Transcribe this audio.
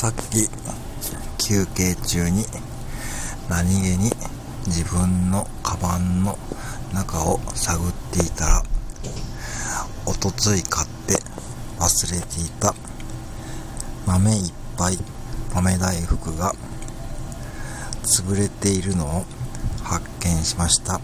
さっき休憩中に何気に自分のカバンの中を探っていたらおとつい買って忘れていた豆いっぱい豆大福が潰れているのを発見しました。